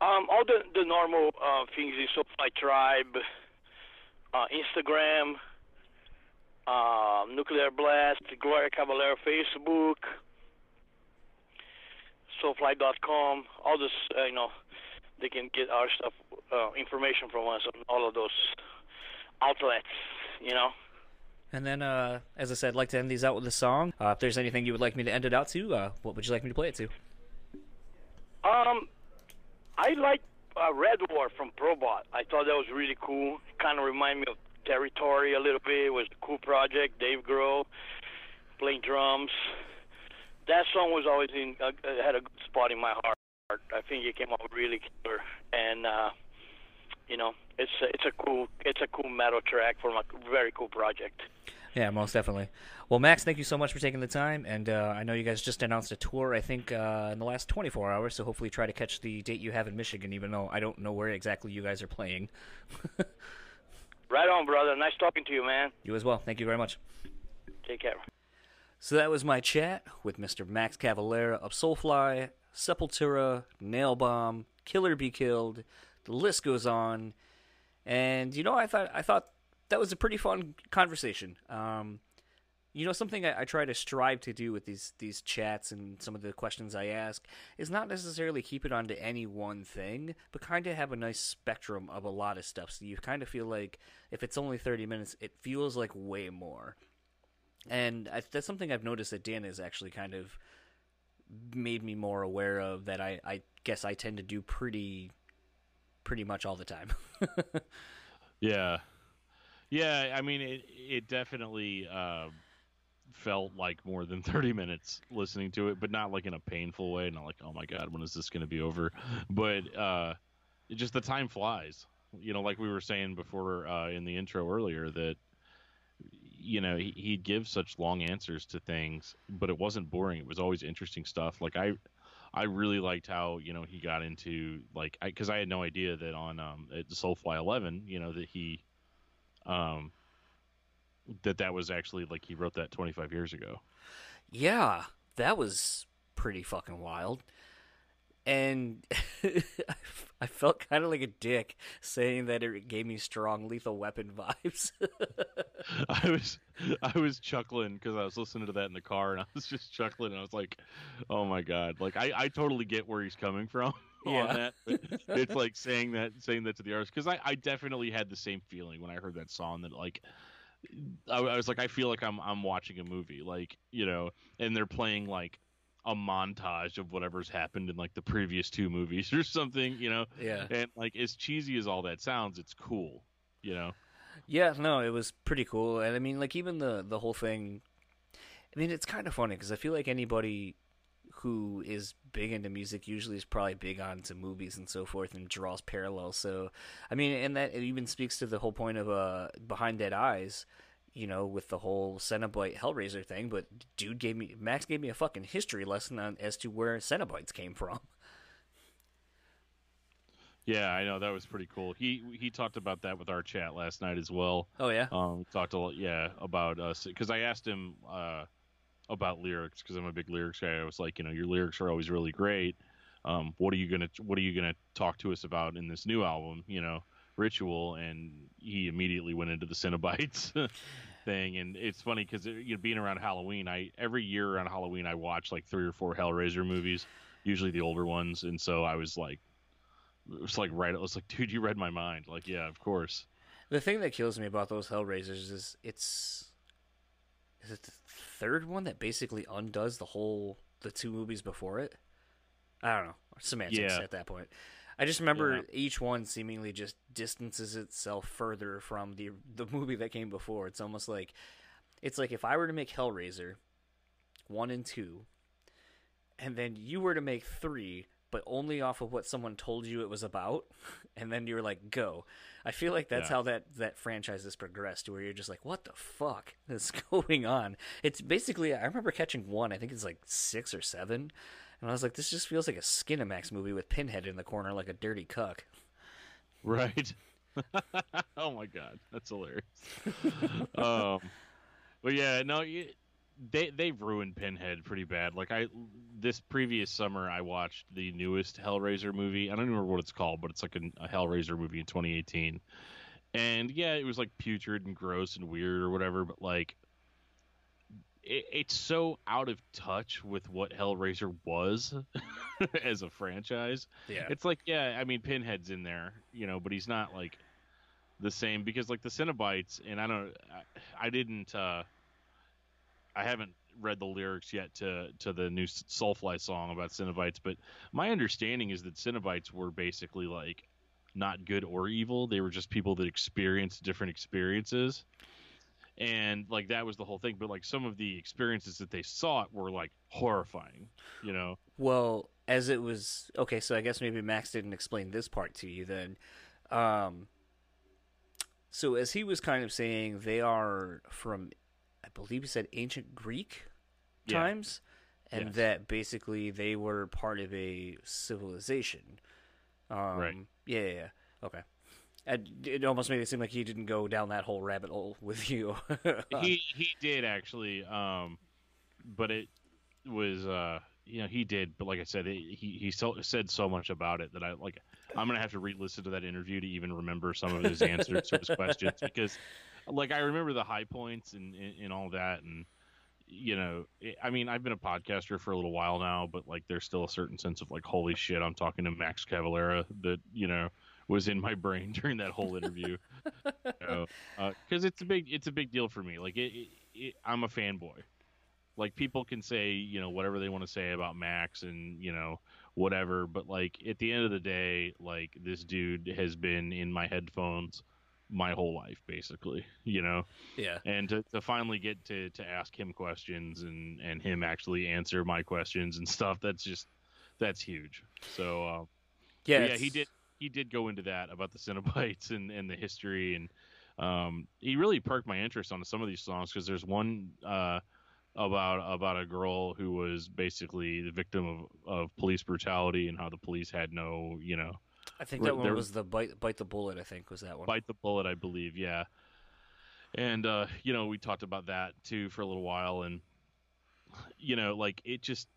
Um, all the the normal uh, things is Soulfly Tribe, uh, Instagram, um, Nuclear Blast, Gloria Cavalera Facebook, soulfly.com, All this, uh, you know, they can get our stuff, uh, information from us on all of those outlets. You know. And then, uh, as I said, I'd like to end these out with a song. Uh, if there's anything you would like me to end it out to, uh, what would you like me to play it to? Um, I like uh, Red War from Probot. I thought that was really cool. Kind of remind me of Territory a little bit. It was a cool project. Dave Grohl playing drums. That song was always in uh, uh, had a good spot in my heart. I think it came out really killer, and uh, you know, it's a, it's a cool it's a cool metal track from a very cool project. Yeah, most definitely. Well, Max, thank you so much for taking the time. And uh, I know you guys just announced a tour, I think, uh, in the last 24 hours. So hopefully try to catch the date you have in Michigan, even though I don't know where exactly you guys are playing. Right on, brother. Nice talking to you, man. You as well. Thank you very much. Take care. So that was my chat with Mr. Max Cavalera of Soulfly, Sepultura, Nailbomb, Killer Be Killed. The list goes on. And you know, I thought I thought that was a pretty fun conversation. Um, you know, something I, I try to strive to do with these these chats and some of the questions I ask is not necessarily keep it onto any one thing, but kind of have a nice spectrum of a lot of stuff. So you kind of feel like if it's only thirty minutes, it feels like way more and I, that's something I've noticed that Dan has actually kind of made me more aware of that I, I guess I tend to do pretty pretty much all the time. Yeah, yeah. I mean, it it definitely uh, felt like more than thirty minutes listening to it, but not like in a painful way. Not like, oh my god, when is this going to be over? But uh, just the time flies. You know, like we were saying before uh, in the intro earlier that you know he, he'd give such long answers to things, but it wasn't boring. It was always interesting stuff. Like I. I really liked how you know he got into like because I, I, had no idea that on um at Soulfly 11 you know that he um that that was actually like he wrote that 25 years ago. Yeah, that was pretty fucking wild. And I felt kind of like a dick saying that it gave me strong Lethal Weapon vibes. I was I was chuckling because I was listening to that in the car, and I was just chuckling. And I was like, "Oh my god!" Like I, I totally get where he's coming from yeah. that. it's like saying that saying that to the artist because I, I definitely had the same feeling when I heard that song that like I, I was like I feel like I'm I'm watching a movie like you know and they're playing like a montage of whatever's happened in like the previous two movies or something, you know. Yeah. And like as cheesy as all that sounds, it's cool, you know. Yeah, no, it was pretty cool, and I mean, like even the the whole thing. I mean, it's kind of funny because I feel like anybody who is big into music usually is probably big onto movies and so forth and draws parallels. So, I mean, and that even speaks to the whole point of uh, Behind Dead Eyes you know, with the whole Cenobite Hellraiser thing, but dude gave me Max gave me a fucking history lesson on as to where Cenobites came from. Yeah, I know that was pretty cool. He he talked about that with our chat last night as well. Oh yeah. Um, talked a lot, yeah, about us because I asked him uh about lyrics because I'm a big lyrics guy. I was like, you know, your lyrics are always really great. Um, what are you gonna What are you gonna talk to us about in this new album? You know, ritual, and he immediately went into the Cenobites thing. And it's funny because you know, being around Halloween, I every year around Halloween I watch like three or four Hellraiser movies, usually the older ones, and so I was like, it was like right, I was like, dude, you read my mind. Like, yeah, of course. The thing that kills me about those Hellraisers is it's is it third one that basically undoes the whole the two movies before it. I don't know semantics yeah. at that point. I just remember yeah. each one seemingly just distances itself further from the the movie that came before. It's almost like it's like if I were to make Hellraiser one and two, and then you were to make three, but only off of what someone told you it was about, and then you're like, go. I feel like that's yeah. how that that franchise has progressed, where you're just like, what the fuck is going on? It's basically I remember catching one. I think it's like six or seven and I was like, this just feels like a Skinamax movie with Pinhead in the corner like a dirty cuck. Right. oh my god, that's hilarious. um, but yeah, no, they they've ruined Pinhead pretty bad. Like I, this previous summer, I watched the newest Hellraiser movie. I don't remember what it's called, but it's like a, a Hellraiser movie in 2018. And yeah, it was like putrid and gross and weird or whatever. But like, it, it's so out of touch with what Hellraiser was as a franchise. Yeah, it's like yeah, I mean Pinhead's in there, you know, but he's not like the same because like the Cenobites, and I don't, I, I didn't, uh, I haven't read the lyrics yet to to the new Soulfly song about Cenobites, but my understanding is that Cenobites were basically like not good or evil; they were just people that experienced different experiences. And like that was the whole thing. But like some of the experiences that they saw were like horrifying you know? Well as it was okay so i guess maybe max didn't explain this part to you then. Um so as he was kind of saying they are from believe he said ancient greek times yeah. and yes. that basically they were part of a civilization um right yeah, yeah, yeah. okay it almost made it seem like he didn't go down that whole rabbit hole with you. he he did actually, um, but it was uh, you know he did, but like I said, it, he he so, said so much about it that I like. I'm gonna have to re-listen to that interview to even remember some of his answers to his questions because, like, I remember the high points and and, and all that and you know, I mean, I've been a podcaster for a little while now, but like, there's still a certain sense of like, holy shit, I'm talking to Max Cavalera that you know was in my brain during that whole interview. Because uh, it's a big it's a big deal for me. Like it, it, it, I'm a fanboy. Like people can say you know whatever they want to say about Max and you know whatever, but like at the end of the day, like this dude has been in my headphones my whole life basically you know? Yeah. And to, to finally get to to ask him questions and and him actually answer my questions and stuff that's just that's huge. So uh, yeah yeah he did he did go into that about the Cenobites and, and the history, and um, he really perked my interest on some of these songs because there's one uh, about about a girl who was basically the victim of, of police brutality and how the police had no you know I think that one there- was the bite bite the bullet. I think was that one. bite the bullet i believe yeah and uh you know we talked about that too for a little while and you know like it just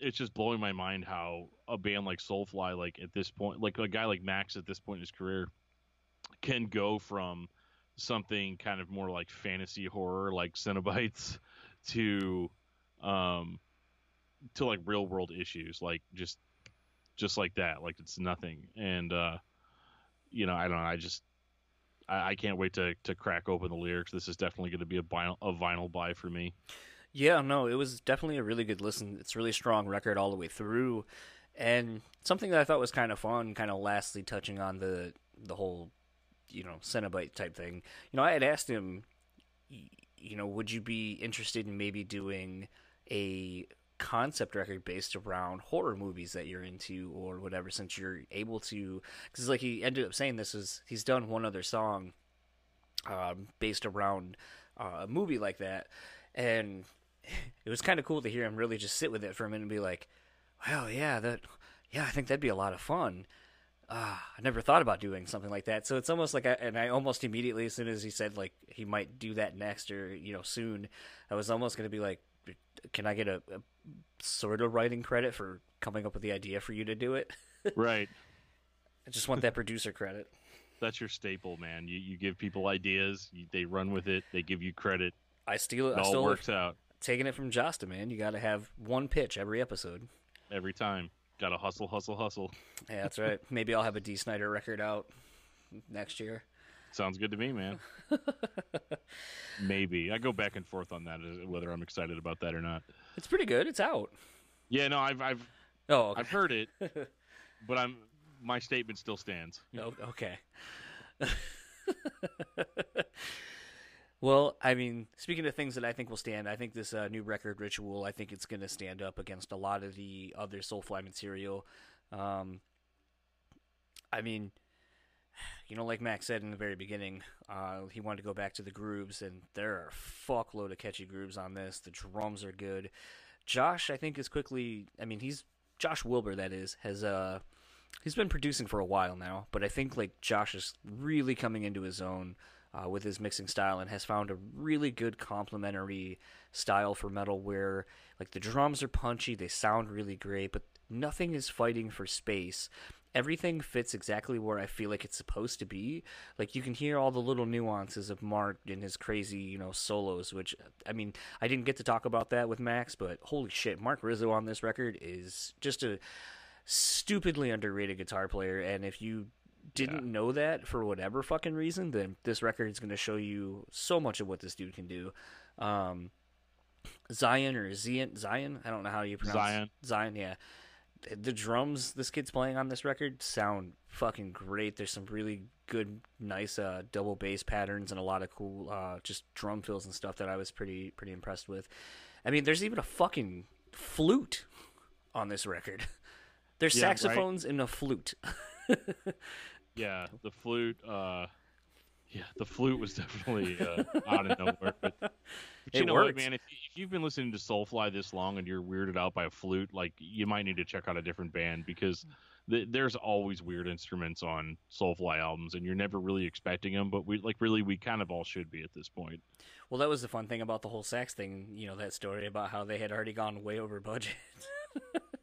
it's just blowing my mind how a band like soulfly like at this point like a guy like max at this point in his career can go from something kind of more like fantasy horror like Cenobites to um to like real world issues like just just like that like it's nothing and uh you know i don't know i just i, I can't wait to to crack open the lyrics this is definitely going to be a vinyl a vinyl buy for me Yeah, no, it was definitely a really good listen. It's a really strong record all the way through, and something that I thought was kind of fun. Kind of lastly touching on the the whole, you know, Cenobite type thing. You know, I had asked him, you know, would you be interested in maybe doing a concept record based around horror movies that you're into or whatever since you're able to because like he ended up saying this is he's done one other song um, based around uh, a movie like that and it was kind of cool to hear him really just sit with it for a minute and be like, "Well, yeah, that, yeah, I think that'd be a lot of fun." Ah, I never thought about doing something like that. So it's almost like, I, and I almost immediately, as soon as he said like he might do that next or you know soon, I was almost gonna be like, "Can I get a, a sort of writing credit for coming up with the idea for you to do it?" right I just want that producer credit. that's your staple man you you give people ideas you, they run with it they give you credit I steal it. it I all stole it. works out Taking it from Jasta, man. You got to have one pitch every episode. every time gotta hustle hustle hustle Yeah, that's right. Maybe I'll have a Dee Snider record out next year. Sounds good to me, man. Maybe I go back and forth on that uh, whether I'm excited about that or not. It's pretty good. It's out. Yeah, no, I've I've Oh, okay. I've heard it, but I'm my statement still stands. Oh, okay. well, I mean, speaking of things that I think will stand, I think this uh, new record, Ritual, I think it's going to stand up against a lot of the other Soulfly material. Um, I mean, you know, like Max said in the very beginning, uh, he wanted to go back to the grooves, and there are a fuckload of catchy grooves on this. The drums are good. Josh, I think, is quickly. I mean, he's Josh Wilbur. That is has uh he's been producing for a while now, but I think like Josh is really coming into his own uh, with his mixing style and has found a really good complementary style for metal where like the drums are punchy, they sound really great, but nothing is fighting for space. Everything fits exactly where I feel like it's supposed to be. Like you can hear all the little nuances of Marc and his crazy, you know, solos. Which I mean, I didn't get to talk about that with Max, but holy shit, Marc Rizzo on this record is just a stupidly underrated guitar player and if you didn't know that for whatever fucking reason then this record is going to show you so much of what this dude can do um zion or zion zion i don't know how you pronounce Zyon. zion yeah the drums this kid's playing on this record sound fucking great there's some really good nice uh double bass patterns and a lot of cool uh just drum fills and stuff that i was pretty pretty impressed with i mean there's even a fucking flute on this record there's Yeah, right. saxophones and a flute Yeah, the flute. Uh, yeah, the flute was definitely uh, out of nowhere. But, but you It know worked. what, man? If, if you've been listening to Soulfly this long and you're weirded out by a flute, like you might need to check out a different band because th- there's always weird instruments on Soulfly albums, and you're never really expecting them. But we like really, we kind of all should be at this point. Well, that was the fun thing about the whole sax thing. You know that story about how they had already gone way over budget.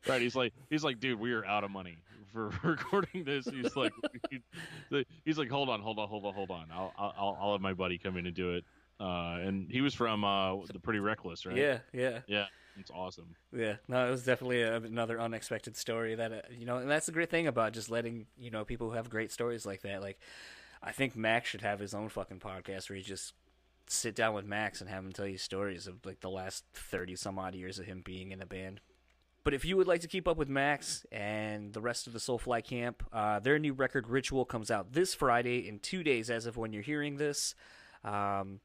Right? He's like, he's like, dude, we are out of money for recording this. He's like, he's like, hold on, hold on, hold on, hold on. I'll, I'll, I'll have my buddy come in and do it. Uh, and he was from uh, the Pretty Reckless, right? yeah, yeah, Yeah, it's awesome. yeah. No, it was definitely a, another unexpected story that uh, you know, and that's the great thing about just letting you know people who have great stories like that. Like, I think Max should have his own fucking podcast where he just sit down with Max and have him tell you stories of like the last thirty some odd years of him being in a band. But if you would like to keep up with Max and the rest of the Soulfly camp, uh, their new record Ritual comes out this Friday in two days as of when you're hearing this. Um,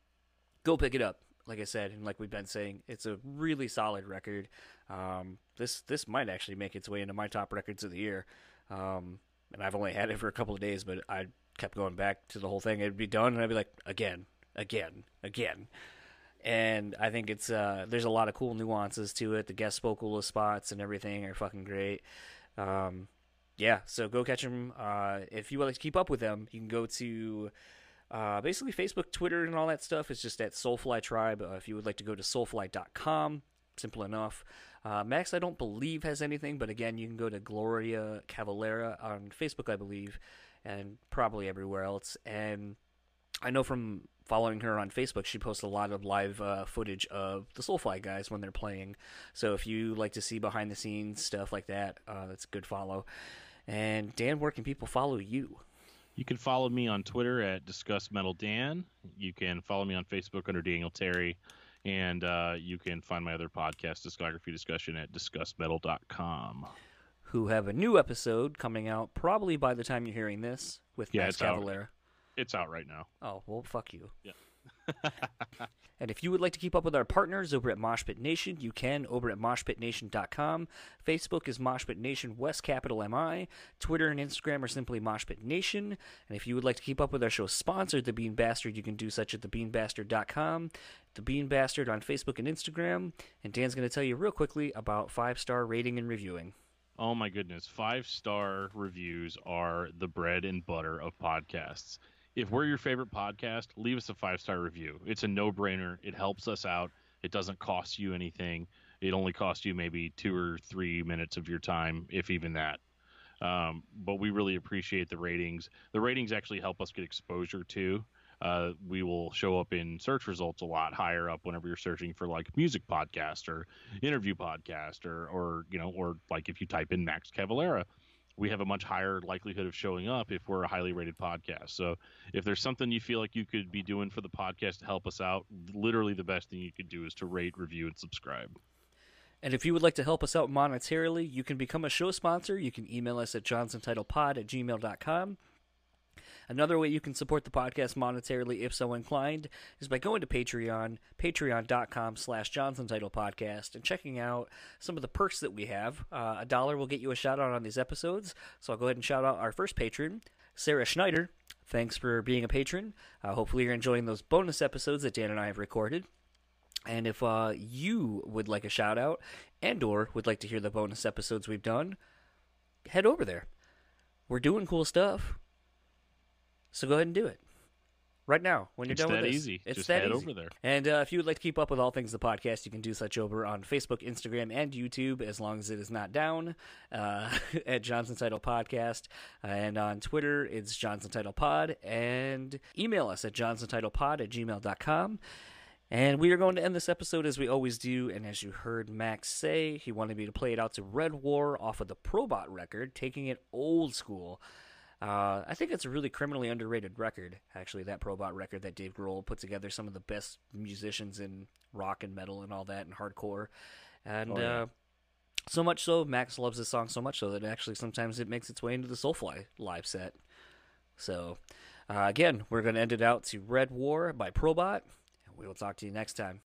go pick it up. Like I said, and like we've been saying, it's a really solid record. Um, this this might actually make its way into my top records of the year. Um, and I've only had it for a couple of days, but I kept going back to the whole thing. It'd be done, and I'd be like, again, again, again. And I think it's uh, there's a lot of cool nuances to it. The guest vocalist spots and everything are fucking great. Um, yeah, so go catch them. Uh, if you would like to keep up with them, you can go to uh, basically Facebook, Twitter, and all that stuff. It's just at Soulfly Tribe. Uh, if you would like to go to soulfly.com, simple enough. Uh, Max, I don't believe has anything, but again, you can go to Gloria Cavalera on Facebook, I believe, and probably everywhere else. And I know from following her on Facebook, she posts a lot of live uh, footage of the Soulfly guys when they're playing. So if you like to see behind the scenes stuff like that, uh, that's a good follow. And Dan, where can people follow you? You can follow me on Twitter at Discuss Metal Dan. You can follow me on Facebook under Daniel Terry. And uh, you can find my other podcast, Discography Discussion, at discussmetal.com. Who have a new episode coming out probably by the time you're hearing this with Yeah, Max it's out. It's out right now. Oh, well, fuck you. Yeah. and if you would like to keep up with our partners over at Moshpit Nation, you can over at moshpitnation.com. Facebook is Moshpit Nation West Capital MI. Twitter and Instagram are simply Moshpit Nation. And if you would like to keep up with our show sponsor, The Bean Bastard, you can do such at thebeanbastard.com. The Bean Bastard on Facebook and Instagram. And Dan's going to tell you real quickly about five star rating and reviewing. Oh my goodness. Five star reviews are the bread and butter of podcasts. If we're your favorite podcast, leave us a five star review. It's a no brainer. It helps us out. It doesn't cost you anything. It only costs you maybe two or three minutes of your time, if even that. Um, but we really appreciate the ratings. The ratings actually help us get exposure too. Uh, we will show up in search results a lot higher up whenever you're searching for like music podcast or interview podcast or or you know or like if you type in Max Cavalera, we have a much higher likelihood of showing up if we're a highly rated podcast. So if there's something you feel like you could be doing for the podcast to help us out, literally the best thing you could do is to rate, review, and subscribe. And if you would like to help us out monetarily, you can become a show sponsor. You can email us at johnsontitlepod at gmail.com. Another way you can support the podcast monetarily, if so inclined, is by going to Patreon, patreon.com slash Johnson Title Podcast, and checking out some of the perks that we have. Uh, a dollar will get you a shout out on these episodes. So I'll go ahead and shout out our first patron, Sarah Schneider. Thanks for being a patron. Uh, hopefully you're enjoying those bonus episodes that Dan and I have recorded. And if uh, you would like a shout out and or would like to hear the bonus episodes we've done, head over there. We're doing cool stuff. So go ahead and do it. Right now, when you're It's done with this. It's that easy. It's Just that head easy. over there. And uh, if you would like to keep up with all things the podcast, you can do such over on Facebook, Instagram, and YouTube, as long as it is not down uh, at Johnson Title Podcast. and on Twitter, it's Johnson Title Pod. And email us at johnsontitlepod at gmail.com. And we are going to end this episode as we always do. And as you heard Max say, he wanted me to play it out to Red War off of the Probot record, taking it old school. Uh, I think it's a really criminally underrated record, actually, that Probot record that Dave Grohl put together some of the best musicians in rock and metal and all that and hardcore. And Oh, yeah. uh, so much so, Max loves this song so much so that actually sometimes it makes its way into the Soulfly live set. So, uh, again, we're going to end it out to Red War by Probot. And we will talk to you next time.